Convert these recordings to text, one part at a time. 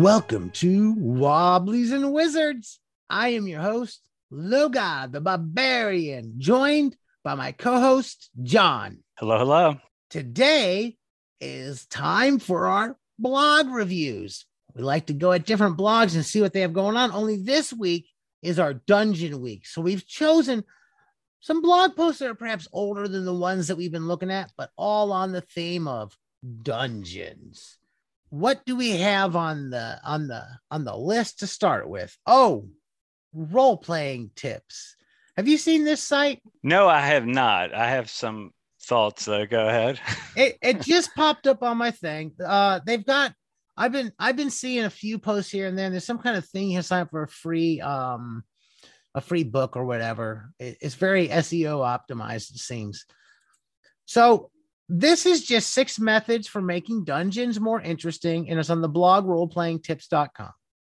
Welcome to Wobblies and Wizards. I am your host, Logar the Barbarian, joined by my co host, John. Hello, hello. Today is time for our blog reviews. We like to go at different blogs and see what they have going on. Only this week is our dungeon week. So we've chosen some blog posts that are perhaps older than the ones that we've been looking at, but all on the theme of dungeons. What do we have on the on the on the list to start with? Oh, role playing tips. Have you seen this site? No, I have not. I have some thoughts though. Go ahead. it it just popped up on my thing. Uh they've got I've been I've been seeing a few posts here and there. There's some kind of thing you sign up for a free um a free book or whatever. It, it's very SEO optimized, it seems. So this is just six methods for making dungeons more interesting, and it's on the blog roleplayingtips.com.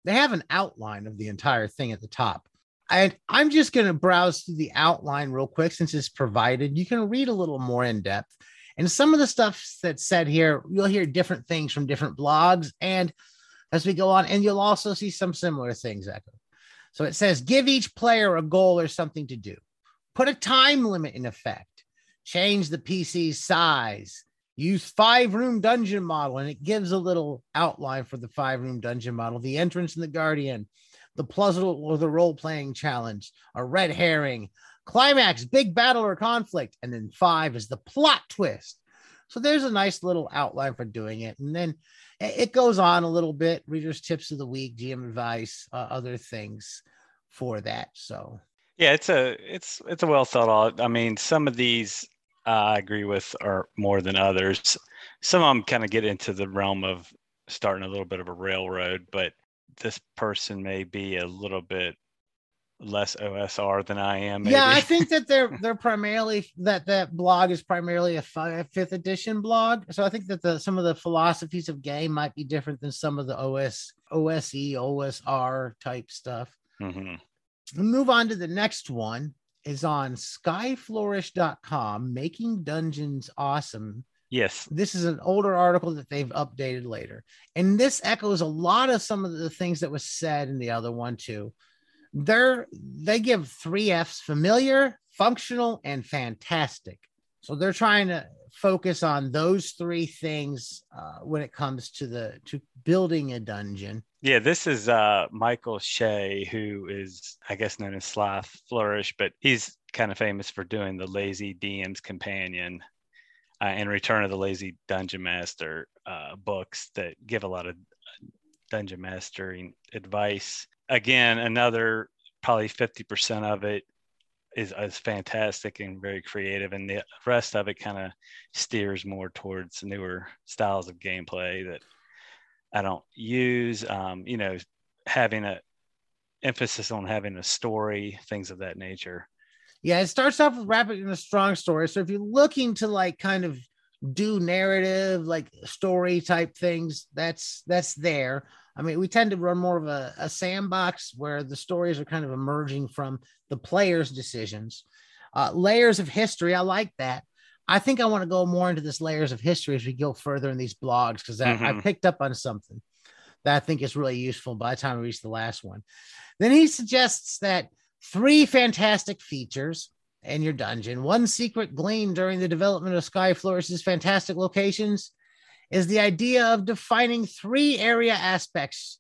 They have an outline of the entire thing at the top. And I'm just going to browse through the outline real quick since it's provided. You can read a little more in depth. And some of the stuff that's said here, you'll hear different things from different blogs. And as we go on, and you'll also see some similar things echo. So it says give each player a goal or something to do, put a time limit in effect, change the PC's size, use five room dungeon model, and it gives a little outline for the five room dungeon model, the entrance and the guardian, the puzzle or the role playing challenge, a red herring, climax, big battle or conflict, and then five is the plot twist. So there's a nice little outline for doing it. And then it goes on a little bit readers tips of the week gm advice uh, other things for that so yeah it's a it's it's a well thought out i mean some of these i agree with are more than others some of them kind of get into the realm of starting a little bit of a railroad but this person may be a little bit less OSR than I am. Maybe. Yeah, I think that they're they're primarily that that blog is primarily a fifth edition blog. So I think that the some of the philosophies of game might be different than some of the OS OSE OSR type stuff. Mm-hmm. We'll move on to the next one is on slyflourish.com making dungeons awesome Yes. This is an older article that they've updated later. And this echoes a lot of some of the things that was said in the other one too they're they give three F's familiar, functional, and fantastic. So they're trying to focus on those three things uh, when it comes to the to building a dungeon. Yeah, this is uh, Michael Shea, who is I guess known as Sly Flourish, but he's kind of famous for doing the Lazy DM's Companion uh, and Return of the Lazy Dungeon Master uh, books that give a lot of dungeon mastering advice again, another probably 50% of it is, is fantastic and very creative. And the rest of it kind of steers more towards newer styles of gameplay that I don't use. Um, you know, having a emphasis on having a story, things of that nature. Yeah, it starts off with rapid and a strong story. So if you're looking to like kind of do narrative, like story type things, that's that's there. I mean, we tend to run more of a, a sandbox where the stories are kind of emerging from the players' decisions. Uh, layers of history, I like that. I think I want to go more into this layers of history as we go further in these blogs because mm-hmm. I, I picked up on something that I think is really useful by the time we reach the last one. Then he suggests that three fantastic features in your dungeon, one secret gleaned during the development of Sly Flourish's fantastic locations, is the idea of defining three area aspects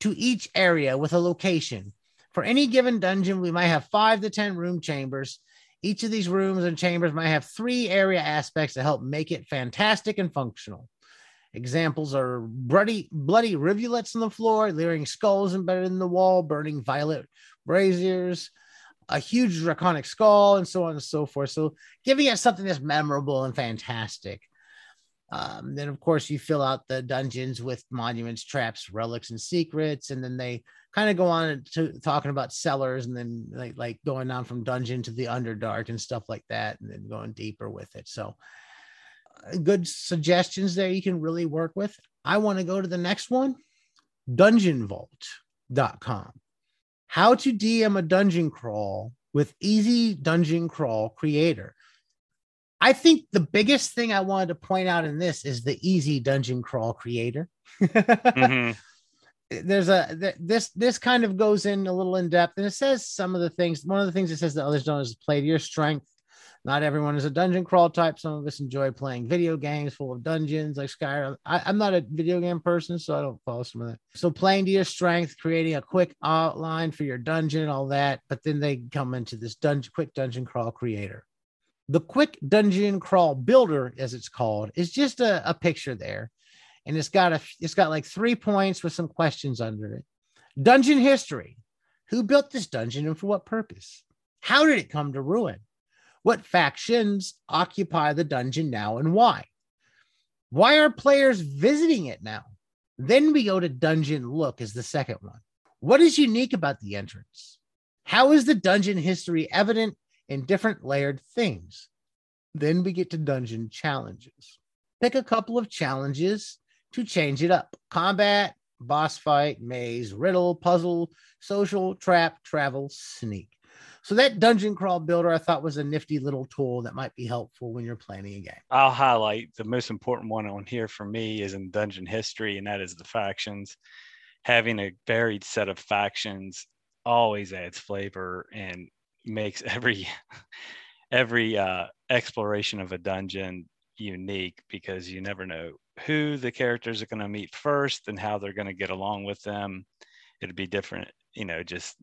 to each area with a location. For any given dungeon, we might have five to 10 room chambers. Each of these rooms and chambers might have three area aspects to help make it fantastic and functional. Examples are bloody, bloody rivulets on the floor, leering skulls embedded in the wall, burning violet braziers, a huge draconic skull, and so on and so forth. So, giving it something that's memorable and fantastic. Um, then, of course, you fill out the dungeons with monuments, traps, relics, and secrets, and then they kind of go on to talking about sellers and then like like going on from dungeon to the underdark and stuff like that, and then going deeper with it. So, uh, good suggestions there you can really work with. I want to go to the next one, DungeonVault.com. How to DM a dungeon crawl with Easy Dungeon Crawl Creator. I think the biggest thing I wanted to point out in this is the easy dungeon crawl creator. mm-hmm. There's a th- this this kind of goes in a little in depth and it says some of the things one of the things it says that others don't is play to your strength. Not everyone is a dungeon crawl type. Some of us enjoy playing video games full of dungeons like skyrim. I, i'm not a video game person so i don't follow some of that. So playing to your strength creating a quick outline for your dungeon all that but then they come into this dungeon quick dungeon crawl creator. The quick dungeon crawl builder as it's called is just a, a picture there and it's got a it's got like three points with some questions under it. Dungeon history. Who built this dungeon and for what purpose? How did it come to ruin? What factions occupy the dungeon now and why? Why are players visiting it now? Then we go to dungeon look as the second one. What is unique about the entrance? How is the dungeon history evident in different layered things? Then we get to dungeon challenges. Pick a couple of challenges to change it up. Combat, boss fight, maze, riddle, puzzle, social, trap, travel, sneak. So that dungeon crawl builder I thought was a nifty little tool that might be helpful when you're planning a game. I'll highlight the most important one on here for me is in dungeon history, and that is the factions. Having a varied set of factions always adds flavor and makes every every uh, exploration of a dungeon unique because you never know who the characters are going to meet first and how they're going to get along with them. It'd be different, you know, just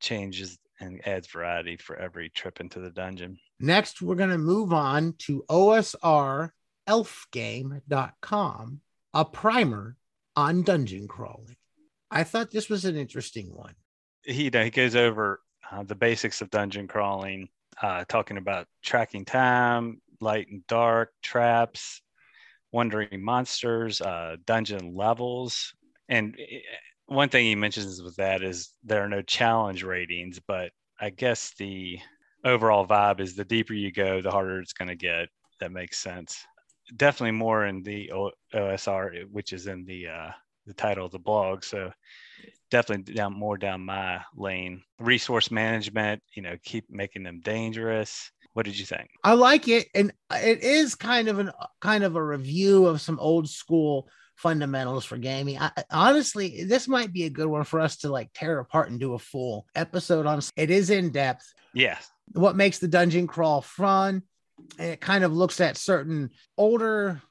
changes and adds variety for every trip into the dungeon. Next, we're going to move on to OSRElfgame.com, a primer on dungeon crawling. I thought this was an interesting one. He, you know, he goes over uh, the basics of dungeon crawling, uh, talking about tracking time, light and dark, traps, wandering monsters, uh, dungeon levels. And eh, one thing he mentions with that is there are no challenge ratings, but I guess the overall vibe is the deeper you go, the harder it's going to get. That makes sense. Definitely more in the OSR, which is in the uh, the title of the blog. So definitely down more down my lane. Resource management, you know, keep making them dangerous. What did you think? I like it, and it is kind of an kind of a review of some old school fundamentals for gaming. I, honestly, this might be a good one for us to like tear apart and do a full episode on. It is in depth. Yes. What makes the dungeon crawl fun? And it kind of looks at certain older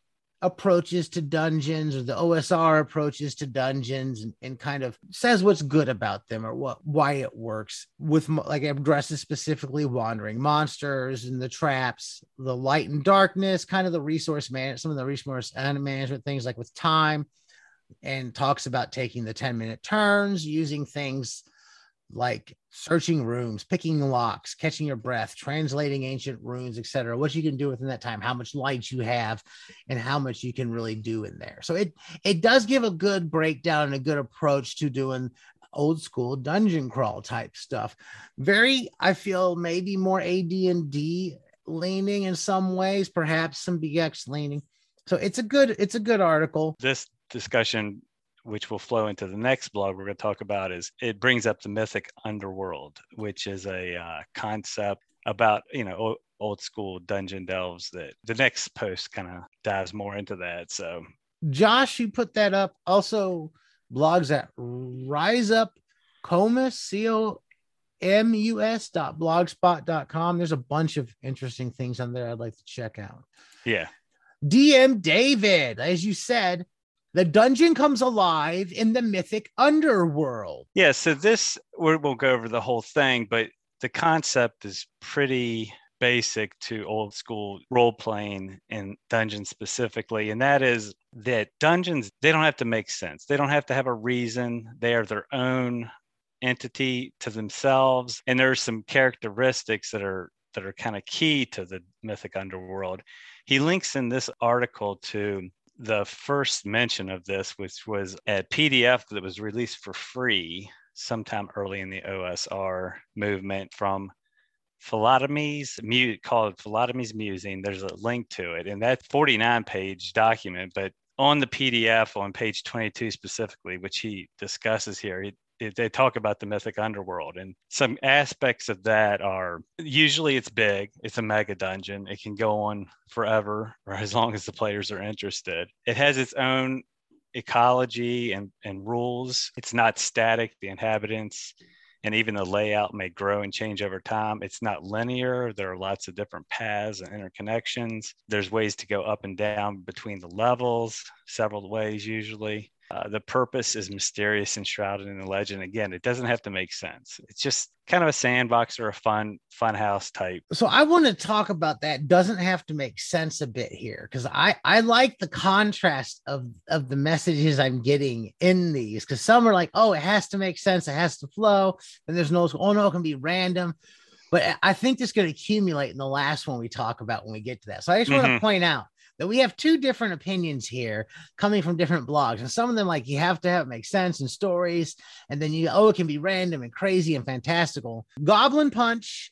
approaches to dungeons or the OSR approaches to dungeons and, and kind of says what's good about them or what why it works with like addresses specifically wandering monsters and the traps, the light and darkness, kind of the resource man, some of the resource management things like with time and talks about taking the 10 minute turns, using things like searching rooms, picking locks, catching your breath, translating ancient runes, etc. What you can do within that time, how much light you have, and how much you can really do in there. So it it does give a good breakdown and a good approach to doing old school dungeon crawl type stuff. Very, I feel maybe more AD and D leaning in some ways, perhaps some BX leaning. So it's a good it's a good article. This discussion which will flow into the next blog we're going to talk about is it brings up the mythic underworld which is a uh, concept about you know old, old school dungeon delves that the next post kind of dives more into that so. Josh you put that up. Also blogs at rise up comus dot blogspot dot com. There's a bunch of interesting things on there i'd like to check out. Yeah. Dm david as you said the dungeon comes alive in the mythic underworld. Yeah, so this we will go over the whole thing, but the concept is pretty basic to old school role playing and dungeons specifically and that is that dungeons they don't have to make sense. They don't have to have a reason. They are their own entity to themselves and there's some characteristics that are that are kind of key to the mythic underworld. He links in this article to the first mention of this, which was a PDF that was released for free sometime early in the OSR movement from Philotomy's called Philotomy's Musing. There's a link to it, and that 49 page document, but on the PDF on page 22 specifically, which he discusses here, he, they talk about the mythic underworld and some aspects of that are usually it's big it's a mega dungeon it can go on forever or as long as the players are interested it has its own ecology and, and rules. It's not static. The inhabitants and even the layout may grow and change over time. It's not linear. There are lots of different paths and interconnections. There's ways to go up and down between the levels, several ways usually. Uh, the purpose is mysterious and shrouded in the legend. Again, it doesn't have to make sense. It's just kind of a sandbox or a fun fun house type. So I want to talk about that. Doesn't have to make sense a bit here because I I like the contrast of of the messages I'm getting in these because some are like, oh, it has to make sense, it has to flow, and there's no oh no, it can be random. But I think this going to accumulate in the last one we talk about when we get to that. So I just mm-hmm. want to point out that we have two different opinions here coming from different blogs. And some of them, like, you have to have make sense and stories. And then you, oh, it can be random and crazy and fantastical. Goblin Punch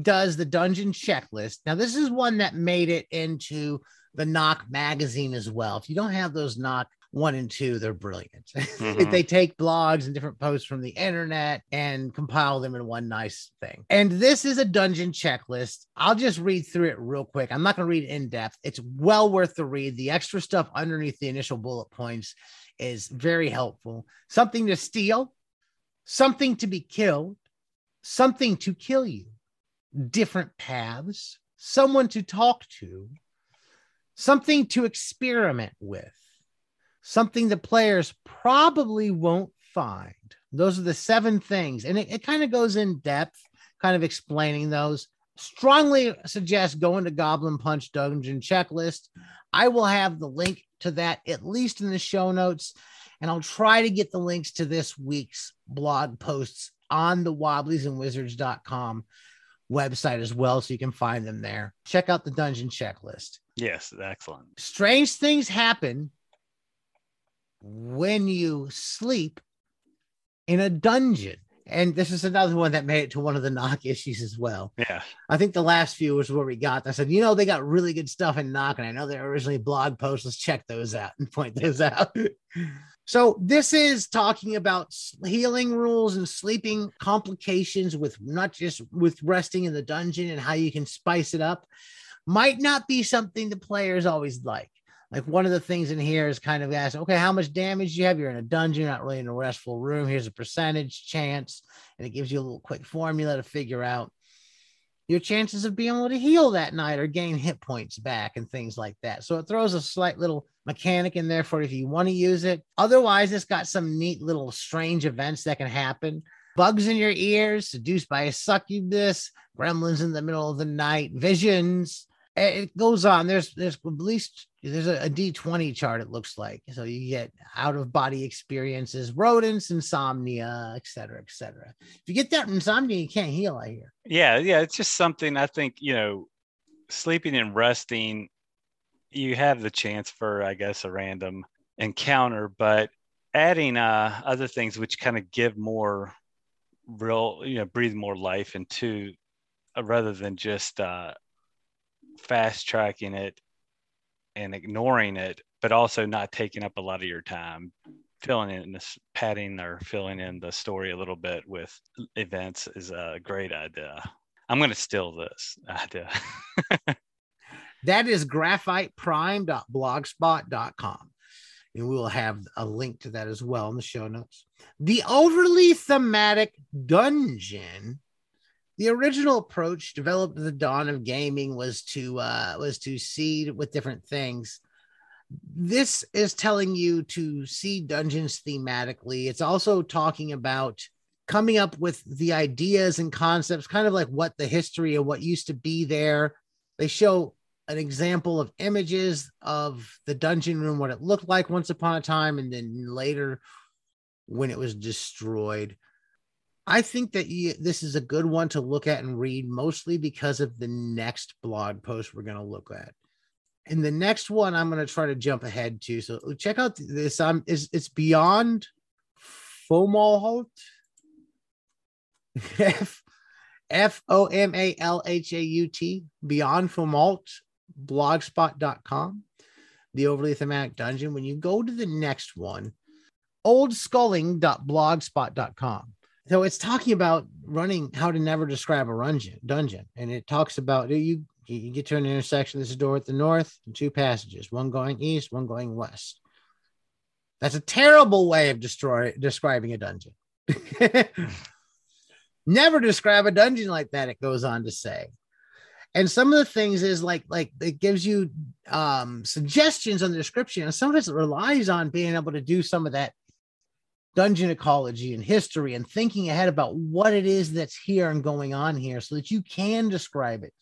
does the dungeon checklist. Now, this is one that made it into the Knock magazine as well. If you don't have those Knock one and two, they're brilliant. Mm-hmm. they take blogs and different posts from the internet and compile them in one nice thing. And this is a dungeon checklist. I'll just read through it real quick. I'm not going to read in depth. It's well worth the read. The extra stuff underneath the initial bullet points is very helpful. Something to steal, something to be killed, something to kill you, different paths, someone to talk to, something to experiment with something the players probably won't find. Those are the seven things. And it, it kind of goes in depth, kind of explaining those. Strongly suggest going to Goblin Punch Dungeon Checklist. I will have the link to that at least in the show notes. And I'll try to get the links to this week's blog posts on the wobbliesandwizards.com website as well. So you can find them there. Check out the dungeon checklist. Yes, excellent. Strange things happen when you sleep in a dungeon. And this is another one that made it to one of the knock issues as well. Yeah. I think the last few was where we got. I said, you know, they got really good stuff in knock. And I know they're originally blog posts. Let's check those out and point those out. so this is talking about healing rules and sleeping complications with not just with resting in the dungeon and how you can spice it up. Might not be something the players always like like one of the things in here is kind of ask, okay, how much damage you have? You're in a dungeon, not really in a restful room. Here's a percentage chance, and it gives you a little quick formula to figure out your chances of being able to heal that night or gain hit points back and things like that. So it throws a slight little mechanic in there for if you want to use it. Otherwise, it's got some neat little strange events that can happen. Bugs in your ears, seduced by a succubus, gremlins in the middle of the night, visions, it goes on. There's there's at least there's a a D20 chart. It looks like so you get out of body experiences, rodents, insomnia, etc., etc. If you get that insomnia, you can't heal. I hear. Yeah, yeah. It's just something I think you know, sleeping and resting. You have the chance for, I guess, a random encounter, but adding uh, other things which kind of give more real, you know, breathe more life into, uh, rather than just uh, fast tracking it and ignoring it, but also not taking up a lot of your time, filling in this padding or filling in the story a little bit with events is a great idea. I'm going to steal this idea. that is graphiteprime.blogspot.com. And we will have a link to that as well in the show notes. The overly thematic dungeon the original approach developed at the dawn of gaming was to uh, was to seed with different things. This is telling you to see dungeons thematically. It's also talking about coming up with the ideas and concepts, kind of like what the history of what used to be there. They show an example of images of the dungeon room, what it looked like once upon a time, and then later when it was destroyed. I think that you, this is a good one to look at and read, mostly because of the next blog post we're going to look at. And the next one I'm going to try to jump ahead to. So check out this. Um, is it's beyond Fomalhaut. F F O M A L H A U T Beyond Fomalhaut blogspot.com. The overly thematic dungeon. When you go to the next one, oldsculling.blogspot.com so it's talking about running how to never describe a dungeon dungeon and it talks about you you get to an intersection there's a door at the north and two passages one going east one going west That's a terrible way of destroy describing a dungeon. Never describe a dungeon like that, it goes on to say. And some of the things is like like it gives you um suggestions on the description, and some of it relies on being able to do some of that dungeon ecology and history and thinking ahead about what it is that's here and going on here so that you can describe it.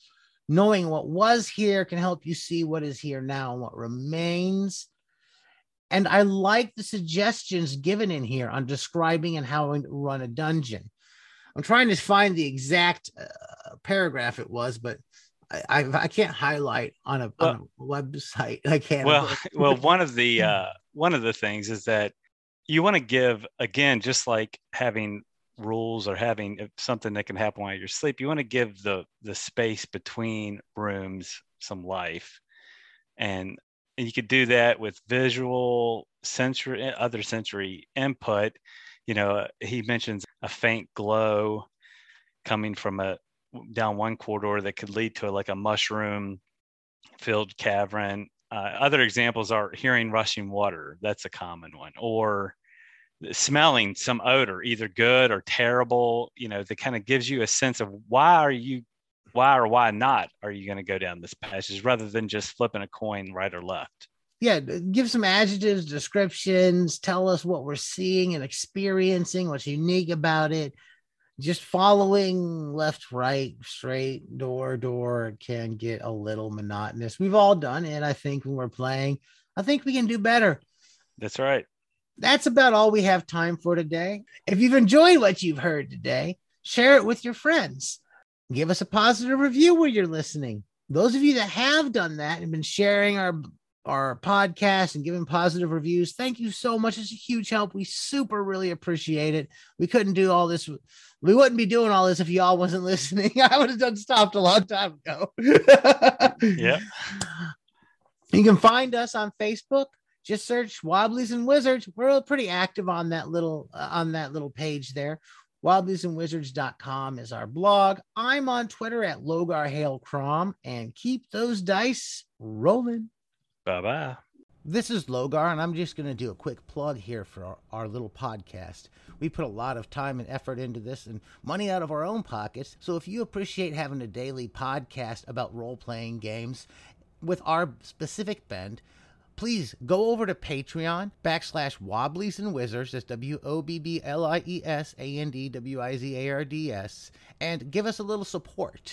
Knowing what was here can help you see what is here now and what remains. And I like the suggestions given in here on describing and how to run a dungeon. I'm trying to find the exact uh, paragraph it was, but I, I, I can't highlight on a, well, on a, website. I can't. Well, well, one of the uh, one of the things is that you want to give again, just like having rules or having uh, something that can happen while you're asleep. You want to give the the space between rooms some life, and you could do that with visual, sensory, other sensory input. You know, he mentions a faint glow coming from a down one corridor that could lead to a, like a mushroom filled cavern. Uh, other examples are hearing rushing water. That's a common one. Or smelling some odor, either good or terrible, you know, that kind of gives you a sense of why are you, why or why not are you going to go down this passage rather than just flipping a coin right or left. Yeah, give some adjectives, descriptions, tell us what we're seeing and experiencing, what's unique about it just following left, right, straight, door, door can get a little monotonous. We've all done it. I think when we're playing, I think we can do better. That's right. That's about all we have time for today. If you've enjoyed what you've heard today, share it with your friends. Give us a positive review where you're listening. Those of you that have done that and been sharing our our podcast and giving positive reviews. Thank you so much. It's a huge help. We super really appreciate it. We couldn't do all this. We wouldn't be doing all this if y'all wasn't listening. I would have done stopped a long time ago. yeah. You can find us on Facebook. Just search Wobblies and Wizards. We're pretty active on that little uh, on that little page there. Wobbliesandwizards.com is our blog. I'm on Twitter at Logar Hail Crom and keep those dice rolling. Bye bye. This is Logar, and I'm just going to do a quick plug here for our, our, little podcast. We put a lot of time and effort into this and money out of our own pockets. So if you appreciate having a daily podcast about role playing games with our specific bend, please go over to Patreon backslash Wobblies and Wizards. That's W O B B L I E S A N D W I Z A R D S. And give us a little support.